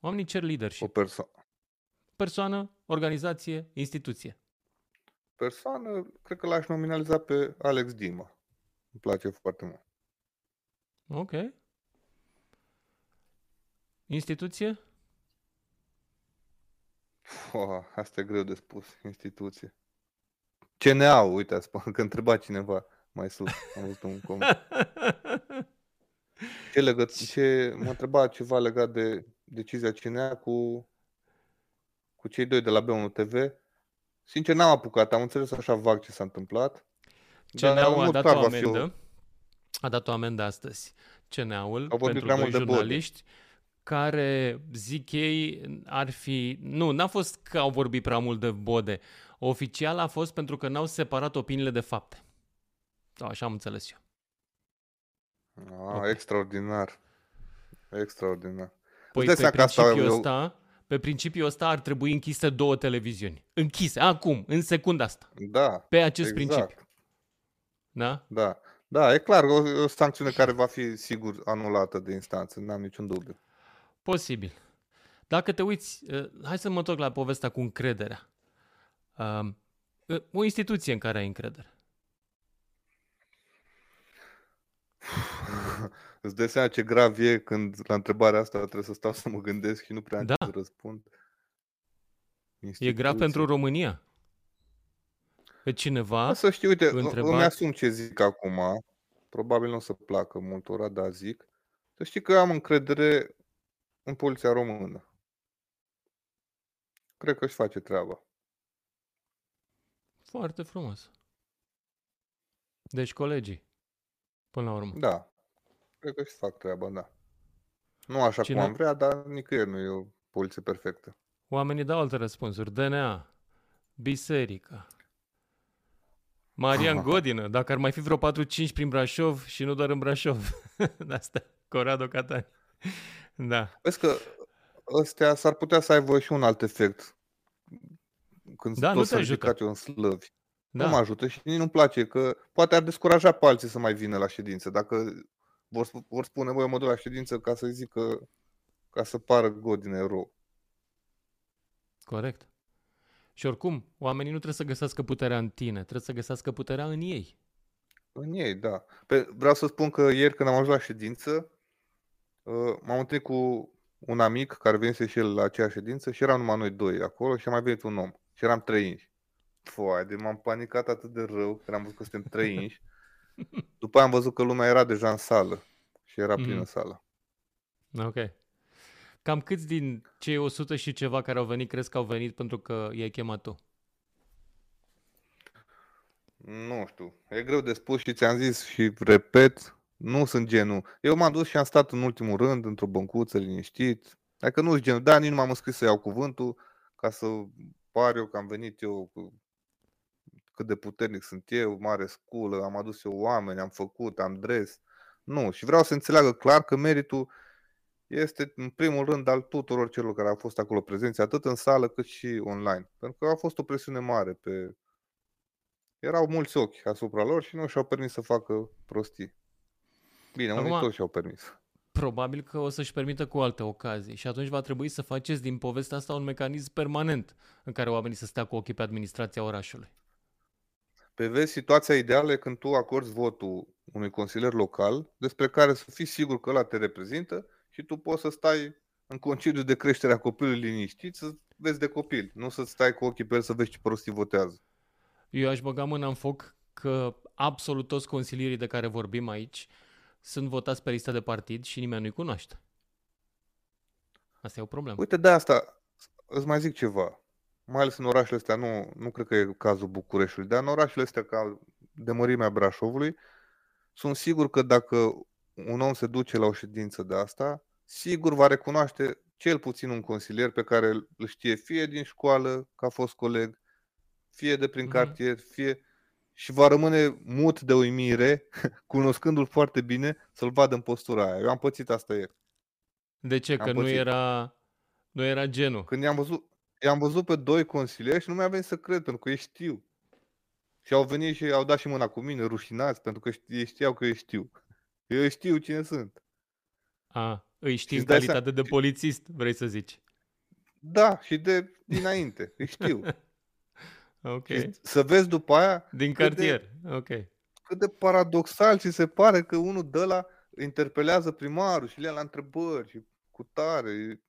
Oamenii cer leadership. O perso- persoană, organizație, instituție. Persoană, cred că l-aș nominaliza pe Alex Dima. Îmi place foarte mult. Ok. Instituție? Oh, asta e greu de spus, instituție. CNA, uite, spun că întreba cineva mai sus. Am văzut un coment. Ce, legă, ce mă întreba ceva legat de decizia CNA cu, cu cei doi de la B1 TV. Sincer, n-am apucat, am înțeles așa vag ce s-a întâmplat. CNA-ul a dat o amendă. O... A dat o amendă astăzi. CNA-ul pentru doi jurnaliști. De care, zic ei, ar fi... Nu, n-a fost că au vorbit prea mult de bode. Oficial a fost pentru că n-au separat opiniile de fapte. Da, așa am înțeles eu. Ah, okay. Extraordinar. Extraordinar. Păi pe principiul, eu... ăsta, pe principiul ăsta ar trebui închise două televiziuni. Închise, acum, în secunda asta. Da. Pe acest exact. principiu. Da? Da. Da, e clar, o, o sancțiune care va fi sigur anulată de instanță, n-am niciun dubiu. Posibil. Dacă te uiți, uh, hai să mă întorc la povestea cu încrederea. Um, uh, o instituție în care ai încredere. Îți dai seama ce grav e când la întrebarea asta trebuie să stau să mă gândesc și nu prea am Da. să răspund. E grav Instituții. pentru România. Pe cineva, Da, să știi, uite, întrebat- îmi asum ce zic acum. Probabil nu o să placă multora, dar zic. Să știi că eu am încredere în poliția română. Cred că își face treaba. foarte frumos. Deci colegii, până la urmă. Da. Cred că își fac treaba, da. Nu așa Cine- cum am vrea, dar nicăieri nu e o poliție perfectă. Oamenii dau alte răspunsuri. DNA, biserică, Marian Godină, dacă ar mai fi vreo 4-5 prin Brașov și nu doar în Brașov. De asta, Corado Catani. Da. Vezi că ăstea s-ar putea să aibă și un alt efect. Când Da, tot nu te să ajută. ridicați în slăvi. Da. Nu mă ajută și nici nu-mi place că poate ar descuraja pe alții să mai vină la ședință. Dacă vor, sp- vor spune, băi, eu mă duc la ședință ca să zică, ca să pară Godin erou. Corect. Și oricum, oamenii nu trebuie să găsească puterea în tine, trebuie să găsească puterea în ei. În ei, da. Pe, vreau să spun că ieri când am ajuns la ședință, uh, m-am întâlnit cu un amic care venise și el la aceeași ședință și eram numai noi doi acolo și a mai venit un om. Și eram trei inși. Foai, de m-am panicat atât de rău când am văzut că suntem trei inși. După aia am văzut că lumea era deja în sală și era plină Mhm. sala. Ok. Cam câți din cei 100 și ceva care au venit crezi că au venit pentru că i-ai chemat tu? Nu știu, e greu de spus și ți-am zis și repet, nu sunt genul. Eu m-am dus și am stat în ultimul rând, într-o băncuță, liniștit. Dacă nu sunt genul, da, nici nu m-am înscris să iau cuvântul, ca să par eu că am venit eu cu cât de puternic sunt eu, mare sculă, am adus eu oameni, am făcut, am dres. Nu, și vreau să înțeleagă clar că meritul este în primul rând al tuturor celor care au fost acolo prezenți, atât în sală cât și online. Pentru că a fost o presiune mare pe, erau mulți ochi asupra lor și nu și-au permis să facă prostii. Bine, unii Acum- toți și-au permis. Probabil că o să-și permită cu alte ocazii și atunci va trebui să faceți din povestea asta un mecanism permanent în care oamenii să stea cu ochii pe administrația orașului. Pe vezi, situația ideală e când tu acorzi votul unui consilier local despre care să fii sigur că ăla te reprezintă și tu poți să stai în concediu de creștere a copilului liniștit să vezi de copil, nu să stai cu ochii pe el să vezi ce prostii votează. Eu aș băga mâna în foc că absolut toți consilierii de care vorbim aici sunt votați pe lista de partid și nimeni nu-i cunoaște. Asta e o problemă. Uite, de asta îți mai zic ceva. Mai ales în orașele astea, nu, nu cred că e cazul Bucureștiului, dar în orașele astea ca de mărimea Brașovului, sunt sigur că dacă un om se duce la o ședință de asta, sigur va recunoaște cel puțin un consilier pe care îl știe fie din școală, că a fost coleg, fie de prin Mhm. cartier, fie și va rămâne mut de uimire, cunoscându-l foarte bine, să-l vadă în postura aia. Eu am pățit asta ieri. De ce? Am Că nu pățit. era, nu era genul. Când i-am văzut, i-am văzut pe doi consilieri și nu mi-a venit să cred, pentru că ei știu. Și au venit și au dat și mâna cu mine, rușinați, pentru că ști- ei știau că eu știu. Eu știu cine sunt. A, îi știi în îți dai calitate seama- de polițist, vrei să zici. Da, și de dinainte, îi știu. Ok. Și să vezi după aia Din cât de- cartier. Ok. cât de paradoxal ți se pare că unul de la interpelează primarul și le ia la întrebări și cu tare,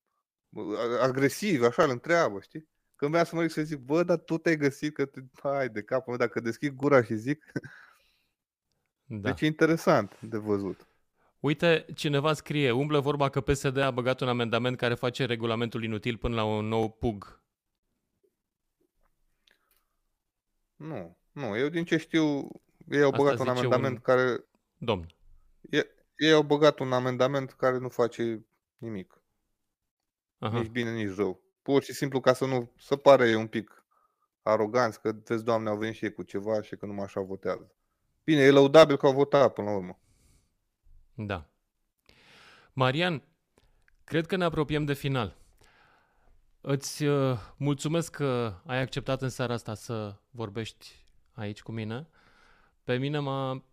a- agresiv, așa îl întreabă, știi? Când vreau să mă ridic să zic, bă, dar tu te-ai găsit că te... Hai de capul meu, dacă deschid gura și zic, Da. deci e interesant de văzut. Uite, cineva scrie, umblă vorba că PSD a băgat un amendament care face regulamentul inutil până la un nou PUG. Nu, nu, eu din ce știu, ei au Asta băgat un zice amendament un- care... Domn. e- Ei au băgat un amendament care nu face nimic. Aha. nici bine, nici rău. Pur și simplu ca să nu să pare un pic aroganți că, vezi, doamne, au venit și ei cu ceva și că numai așa votează. Bine, e lăudabil că au votat până la urmă. Da. Marian, cred că ne apropiem de final. Îți uh, mulțumesc că ai acceptat în seara asta să vorbești aici cu mine. Pe mine m-a...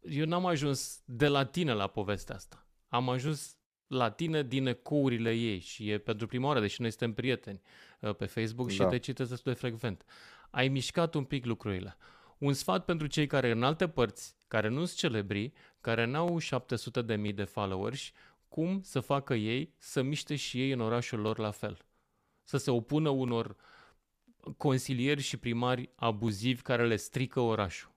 Eu n-am ajuns de la tine la povestea asta. Am ajuns la tine din ecourile ei și e pentru prima oară, deși noi suntem prieteni uh, pe Facebook și Da. te citesc destul de frecvent. Ai mișcat un pic lucrurile. Un sfat pentru cei care în alte părți, care nu sunt celebri, care n-au 700 de mii de followers, cum să facă ei să miște și ei în orașul lor la fel. Să se opună unor consilieri și primari abuzivi care le strică orașul.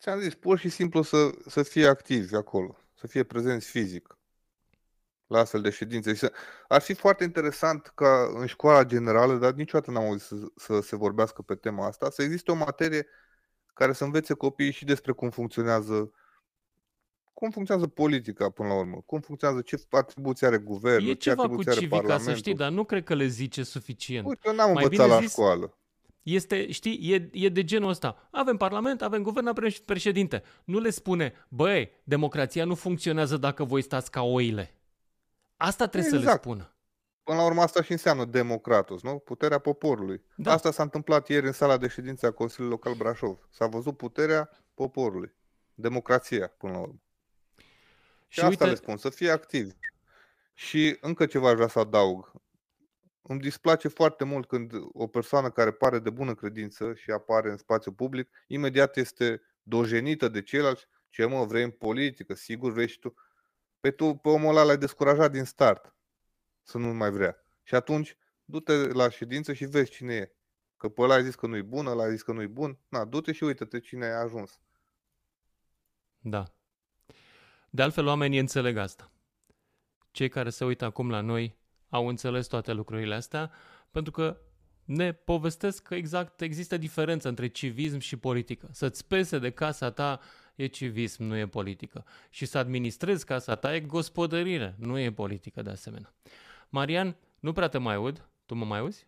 Ți-am zis, pur și simplu să, să fie activi acolo, să fie prezenți fizic la astfel de ședințe. Să, ar fi foarte interesant ca în școala generală, dar niciodată n-am auzit să, să se vorbească pe tema asta, să existe o materie care să învețe copiii și despre cum funcționează cum funcționează politica până la urmă, cum funcționează, ce atribuții are guvernul, e ce atribuții cu civica, are Parlamentul. să știi, dar nu cred că le zice suficient. Uite, eu n-am Mai învățat la zis, școală. Este, știi, e, e de genul ăsta. Avem parlament, avem guvern, avem președinte. Nu le spune, băi, democrația nu funcționează dacă voi stați ca oile. Asta trebuie exact. să le exact. spună. Până la urmă asta și înseamnă democratus, nu? Puterea poporului. Da. Asta s-a întâmplat ieri în sala de ședință a Consiliului Local Brașov. S-a văzut puterea poporului. Democrația, până la urmă. Și, și asta uite... le spun, să fie activi. Și încă ceva aș vrea să adaug. Îmi displace foarte mult când o persoană care pare de bună credință și apare în spațiu public, imediat este dojenită de ceilalți. Ce mă, vrei în politică, sigur vrei și tu. Pe tu, pe omul ăla l-ai descurajat din start să nu mai vrea. Și atunci, du-te la ședință și vezi cine e. Că pe ăla ai zis că nu-i bun, ăla ai zis că nu-i bun. Na, du-te și uite-te cine ai ajuns. Da. De altfel, oamenii înțeleg asta. Cei care se uită acum la noi au înțeles toate lucrurile astea, pentru că ne povestesc că exact există diferență între civism și politică. Să-ți pese de casa ta e civism, nu e politică. Și să administrezi casa ta e gospodărire, nu e politică de asemenea. Marian, nu prea te mai aud. Tu mă mai auzi?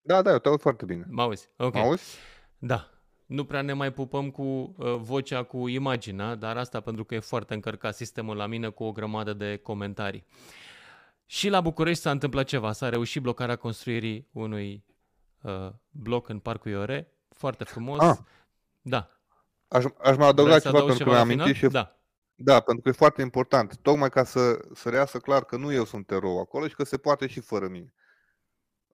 Da, da, eu te aud foarte bine. Mă auzi? Ok. Mă auzi? Da. Nu prea ne mai pupăm cu uh, vocea, cu imaginea, dar asta pentru că e foarte încărcat sistemul la mine cu o grămadă de comentarii. Și la București s-a întâmplat ceva, s-a reușit blocarea construirii unui uh, bloc în Parcul Iore, foarte frumos. Ah. Da. Aș, aș mai adăuga ceva pentru ceva că mi-am amintit și da. Da, pentru că e foarte important, tocmai ca să, să reasă clar că nu eu sunt erou acolo și că se poate și fără mine.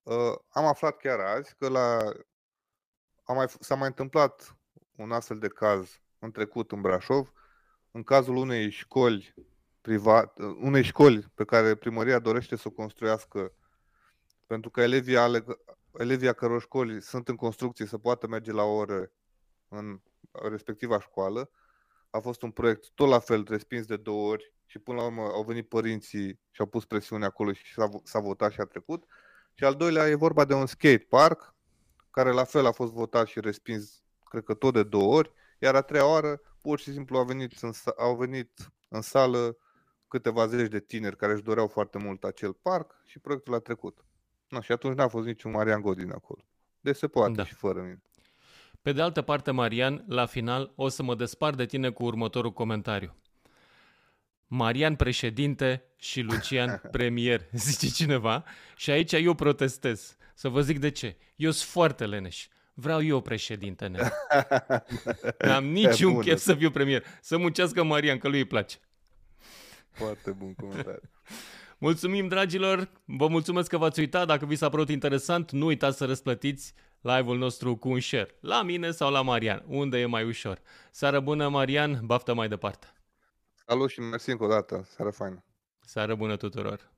Uh, am aflat chiar azi că la, a mai, s-a mai întâmplat un astfel de caz în trecut în Brașov, în cazul unei școli privat, unei școli pe care primăria dorește să o construiască pentru că elevii, ale, elevii a căror școli sunt în construcție să poată merge la ore în respectiva școală, a fost un proiect tot la fel respins de două ori și până la urmă au venit părinții și au pus presiune acolo și s-a, s-a votat și a trecut. Și al doilea e vorba de un skate park, care la fel a fost votat și respins, cred că tot de două ori, iar a treia oară pur și simplu au venit în, au venit în sală câteva zeci de tineri care își doreau foarte mult acel parc și proiectul a trecut. No, și atunci n-a fost niciun Marian Godin acolo. Deci se poate da. și fără mine. Pe de altă parte, Marian, la final o să mă despart de tine cu următorul comentariu. Marian președinte și Lucian premier, zice cineva, și aici eu protestez. Să vă zic de ce. Eu sunt foarte leneș. Vreau eu președinte, ne. N-am niciun chef să fiu premier. Să muncească Marian, că lui îi place. Foarte bun comentariu. Mulțumim, dragilor! Vă mulțumesc că v-ați uitat. Dacă vi s-a părut interesant, nu uitați să răsplătiți live-ul nostru cu un share. La mine sau la Marian, unde e mai ușor. Seară bună, Marian, baftă mai departe. Salut și mersi încă o dată. Seară faină. Seară bună tuturor.